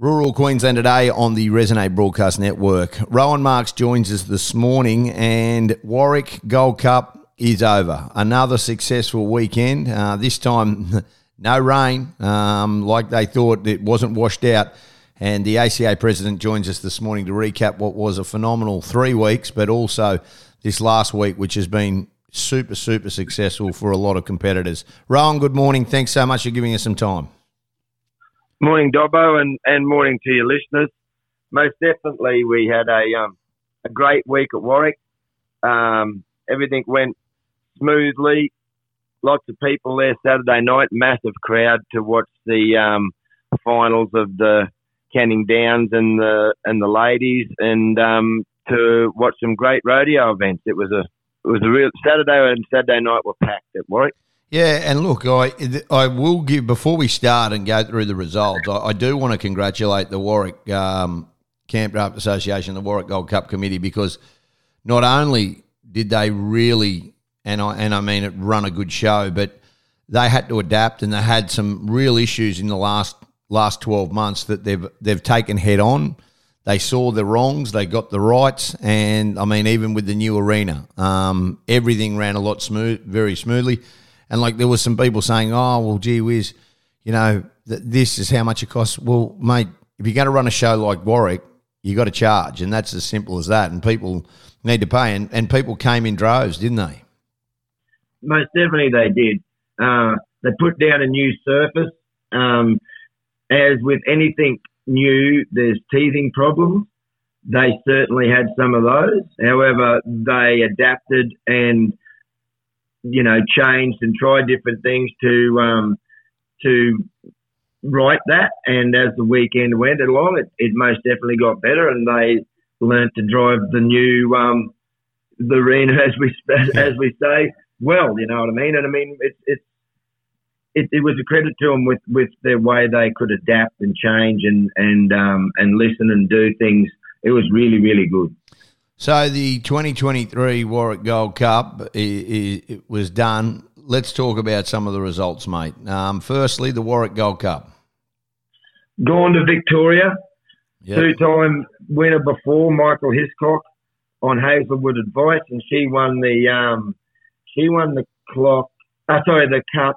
Rural Queensland today on the Resonate Broadcast Network. Rohan Marks joins us this morning, and Warwick Gold Cup is over. Another successful weekend. Uh, this time, no rain, um, like they thought it wasn't washed out. And the ACA president joins us this morning to recap what was a phenomenal three weeks, but also this last week, which has been super, super successful for a lot of competitors. Rowan, good morning. Thanks so much for giving us some time. Morning, Dobbo, and, and morning to your listeners. Most definitely, we had a um, a great week at Warwick. Um, everything went smoothly. Lots of people there Saturday night. Massive crowd to watch the um, finals of the Canning Downs and the and the ladies, and um, to watch some great rodeo events. It was a it was a real Saturday and Saturday night were packed at Warwick. Yeah, and look, I I will give before we start and go through the results. I, I do want to congratulate the Warwick um, Camp Draft Association, the Warwick Gold Cup Committee, because not only did they really and I and I mean it run a good show, but they had to adapt and they had some real issues in the last last twelve months that they've they've taken head on. They saw the wrongs, they got the rights, and I mean even with the new arena, um, everything ran a lot smooth, very smoothly. And like there was some people saying, "Oh, well, gee whiz, you know, th- this is how much it costs." Well, mate, if you're going to run a show like Warwick, you got to charge, and that's as simple as that. And people need to pay, and, and people came in droves, didn't they? Most definitely, they did. Uh, they put down a new surface. Um, as with anything new, there's teething problems. They certainly had some of those. However, they adapted and you know, changed and tried different things to um, to right that. And as the weekend went along, it, it most definitely got better, and they learned to drive the new um, the arena as we as we say well. You know what I mean? And I mean it's it's it, it, was a credit to them with, with their way they could adapt and change and and um, and listen and do things. It was really really good. So the 2023 Warwick Gold Cup it, was done. Let's talk about some of the results, mate. Um, firstly, the Warwick Gold Cup. Gone to Victoria. Yep. Two-time winner before, Michael Hiscock, on Hazelwood advice, and she won the um, she won the clock. Uh, sorry, the cup.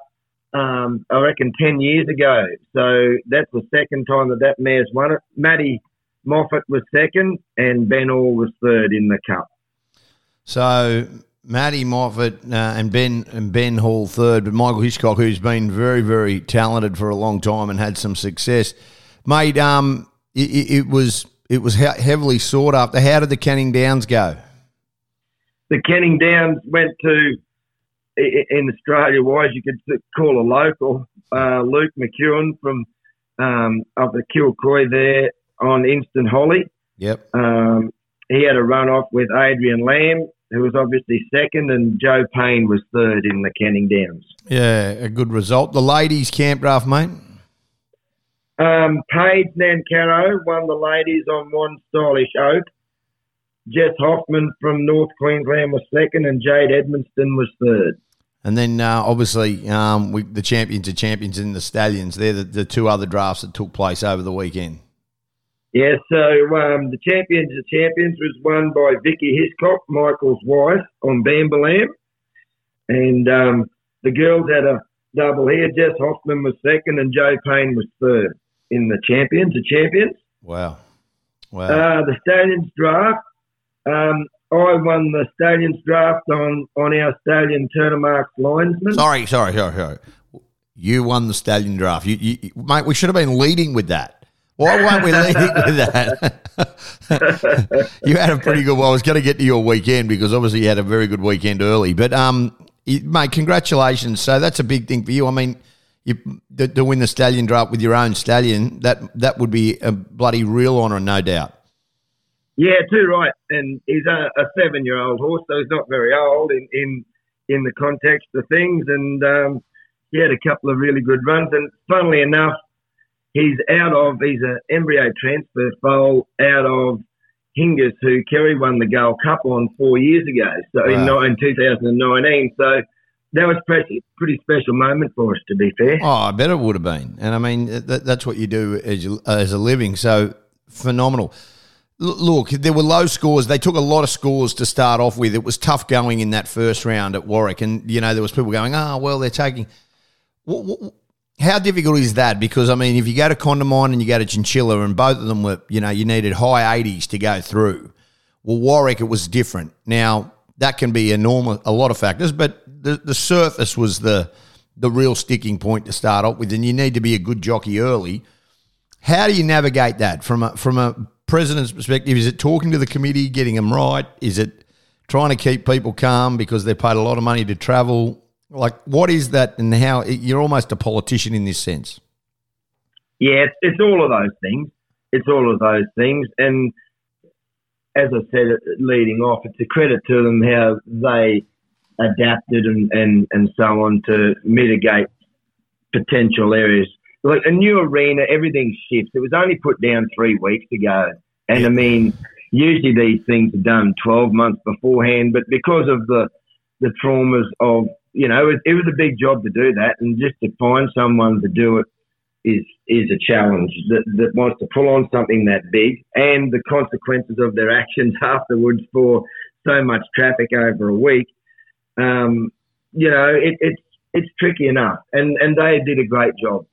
Um, I reckon ten years ago. So that's the second time that that mare's won it. Maddie Moffat was second, and Ben Hall was third in the cup. So Matty Moffat uh, and Ben and Ben Hall third, but Michael Hiscock, who's been very very talented for a long time and had some success, made um it, it was it was heavily sought after. How did the Canning Downs go? The Canning Downs went to in Australia wise, you could call a local uh, Luke McEwen from um, up at Kilcoy there on Instant Holly. Yep. Um, he had a run off with Adrian Lamb, who was obviously second, and Joe Payne was third in the Canning Downs. Yeah, a good result. The ladies' camp draft, mate. Um, Paige Nancaro won the ladies on one stylish oak. Jess Hoffman from North Queensland was second, and Jade Edmonston was third. And then uh, obviously um, we, the champions are champions in the stallions. They're the, the two other drafts that took place over the weekend. Yeah, so um, the Champions of Champions was won by Vicky Hiscock, Michael's wife, on Bambalam. And um, the girls had a double here. Jess Hoffman was second and Joe Payne was third in the Champions of Champions. Wow. Wow. Uh, the Stallions draft. Um, I won the Stallions draft on, on our Stallion Turner Marks linesman. Sorry, sorry, sorry, sorry. You won the Stallion draft. You, you, mate, we should have been leading with that. Why won't we leading with that? you had a pretty good. Well, I was going to get to your weekend because obviously you had a very good weekend early. But um, mate, congratulations. So that's a big thing for you. I mean, you to, to win the stallion draft with your own stallion that that would be a bloody real honour, no doubt. Yeah, too right. And he's a, a seven-year-old horse, so he's not very old in in in the context of things. And um, he had a couple of really good runs. And funnily enough he's out of, he's an embryo transfer foal out of Hingers, who Kerry won the Gold Cup on four years ago, so wow. in, in 2019. So that was pretty pretty special moment for us, to be fair. Oh, I bet it would have been. And I mean, that, that's what you do as you, as a living. So phenomenal. Look, there were low scores. They took a lot of scores to start off with. It was tough going in that first round at Warwick, and you know there was people going, "Ah, oh, well, they're taking." What, what, how difficult is that? Because I mean, if you go to Condamine and you go to Chinchilla, and both of them were, you know, you needed high eighties to go through. Well, Warwick, it was different. Now that can be a normal, a lot of factors, but the the surface was the the real sticking point to start off with, and you need to be a good jockey early. How do you navigate that from a from a president's perspective? Is it talking to the committee, getting them right? Is it trying to keep people calm because they paid a lot of money to travel? Like, what is that, and how you're almost a politician in this sense? Yeah, it's, it's all of those things. It's all of those things, and as I said, leading off, it's a credit to them how they adapted and, and, and so on to mitigate potential areas. Like a new arena, everything shifts. It was only put down three weeks ago. And I mean, usually these things are done 12 months beforehand, but because of the, the traumas of, you know, it, it was a big job to do that. And just to find someone to do it is is a challenge that, that wants to pull on something that big and the consequences of their actions afterwards for so much traffic over a week. Um, you know, it, it's it's tricky enough, and and they did a great job.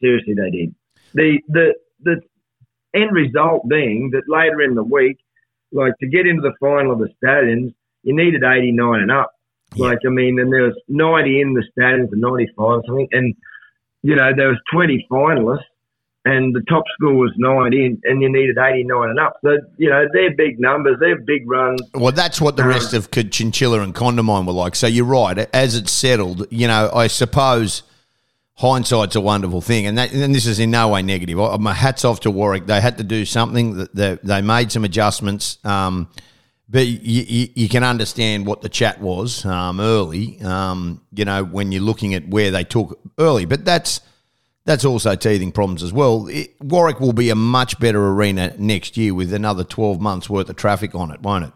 Seriously, they did. The the the end result being that later in the week, like to get into the final of the stallions, you needed 89 and up. Yeah. Like I mean, and there was 90 in the stallions and 95 something, and you know, there was 20 finalists and the top score was 90 and you needed 89 and up. So, you know, they're big numbers. They're big runs. Well, that's what the um, rest of Chinchilla and Condamine were like. So you're right. As it settled, you know, I suppose hindsight's a wonderful thing. And, that, and this is in no way negative. My hat's off to Warwick. They had to do something. They, they made some adjustments. Um, but you, you, you, can understand what the chat was um, early. Um, you know when you're looking at where they took early, but that's that's also teething problems as well. It, Warwick will be a much better arena next year with another 12 months worth of traffic on it, won't it?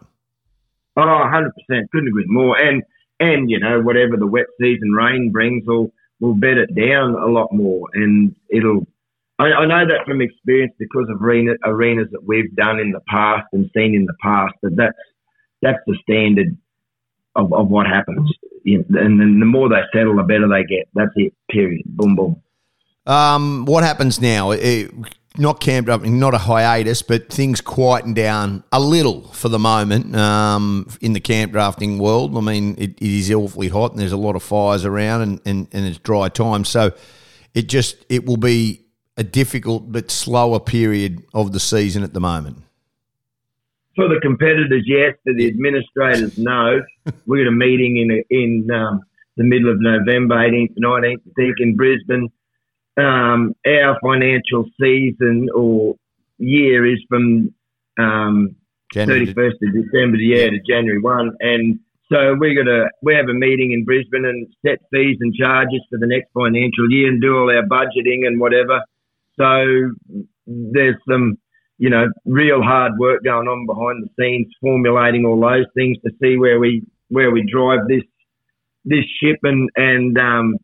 Oh, 100 percent. Couldn't agree more. And and you know whatever the wet season rain brings will will bed it down a lot more, and it'll I, I know that from experience because of arena, arenas that we've done in the past and seen in the past that that's that's the standard of, of what happens. And then the more they settle, the better they get. That's it. Period. Boom, boom. Um, what happens now? It, not camped up, not a hiatus, but things quieten down a little for the moment um, in the camp drafting world. I mean, it, it is awfully hot and there's a lot of fires around and, and, and it's dry time. So it just it will be a difficult but slower period of the season at the moment? For the competitors, yes. For the administrators, no. we got a meeting in in um, the middle of November, 18th, 19th, I think, in Brisbane. Um, our financial season or year is from um, 31st of December, to yeah, to January 1. And so we got a we have a meeting in Brisbane and set fees and charges for the next financial year and do all our budgeting and whatever. So there's some, you know, real hard work going on behind the scenes, formulating all those things to see where we where we drive this this ship and and um,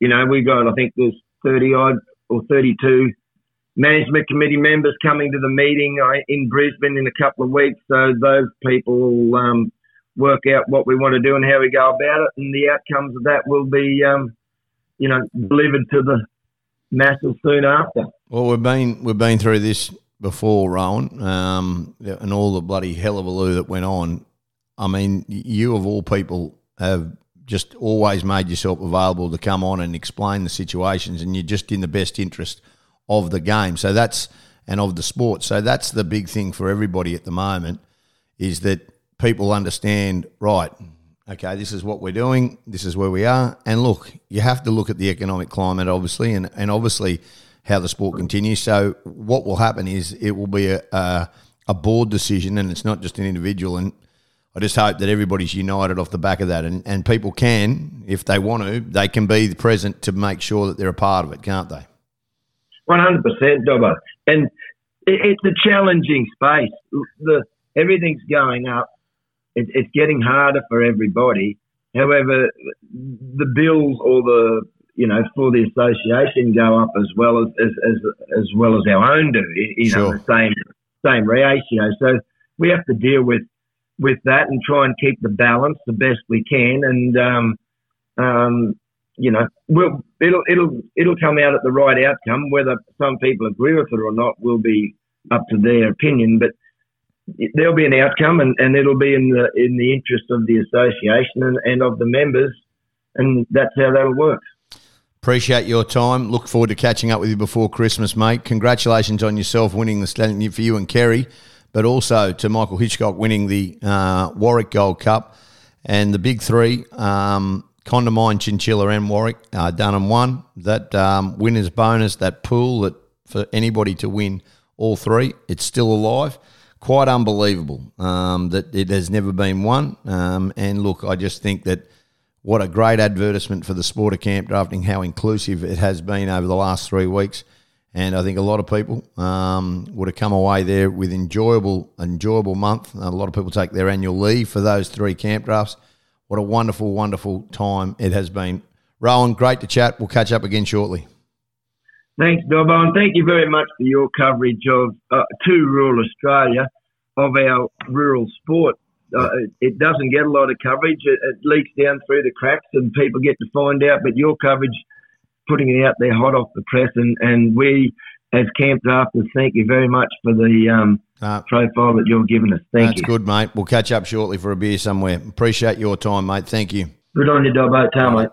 you know we got I think there's thirty odd or thirty two management committee members coming to the meeting uh, in Brisbane in a couple of weeks. So those people will um, work out what we want to do and how we go about it, and the outcomes of that will be, um, you know, delivered to the masses soon after. Well, we've been we've been through this before, Rohan, um, and all the bloody hell of a hullabaloo that went on. I mean, you of all people have just always made yourself available to come on and explain the situations, and you're just in the best interest of the game. So that's and of the sport. So that's the big thing for everybody at the moment is that people understand right okay, this is what we're doing, this is where we are. And look, you have to look at the economic climate, obviously, and, and obviously how the sport continues. So, what will happen is it will be a, a, a board decision, and it's not just an individual. And I just hope that everybody's united off the back of that. And, and people can, if they want to, they can be present to make sure that they're a part of it, can't they? 100%, Dobbo. And it, it's a challenging space. The Everything's going up it, it's getting harder for everybody. However, the bills or the you know for the association go up as well as as as, as well as our own do. You know, Sure. the same same ratio. So we have to deal with with that and try and keep the balance the best we can. And um, um, you know, we'll, it'll it'll it'll come out at the right outcome. Whether some people agree with it or not will be up to their opinion, but there'll be an outcome, and, and it'll be in the in the interest of the association and, and of the members, and that's how that'll work. Appreciate your time. Look forward to catching up with you before Christmas, mate. Congratulations on yourself winning the Stanley for you and Kerry, but also to Michael Hitchcock winning the uh, Warwick Gold Cup and the big three. Um, Condamine, Chinchilla, and Warwick uh, and won. That um, winners bonus, that pool that for anybody to win all three, it's still alive. Quite unbelievable um, that it has never been won. Um, and look, I just think that what a great advertisement for the sport of camp drafting, how inclusive it has been over the last three weeks. And I think a lot of people um, would have come away there with enjoyable, enjoyable month. A lot of people take their annual leave for those three camp drafts. What a wonderful, wonderful time it has been. Rohan, great to chat. We'll catch up again shortly. Thanks, Dobbo, and thank you very much for your coverage of uh, to rural Australia of our rural sport. Uh, it, doesn't get a lot of coverage. It, it leaks down through the cracks, and people get to find out. But your coverage, putting it out there hot off the press, and, and we as camp drafters, thank you very much for the um, Uh, profile that you're giving us. Thank that's you. That's good, mate. We'll catch up shortly for a beer somewhere. Appreciate your time, mate. Thank you. Good on you, Dobbo. Tell mate.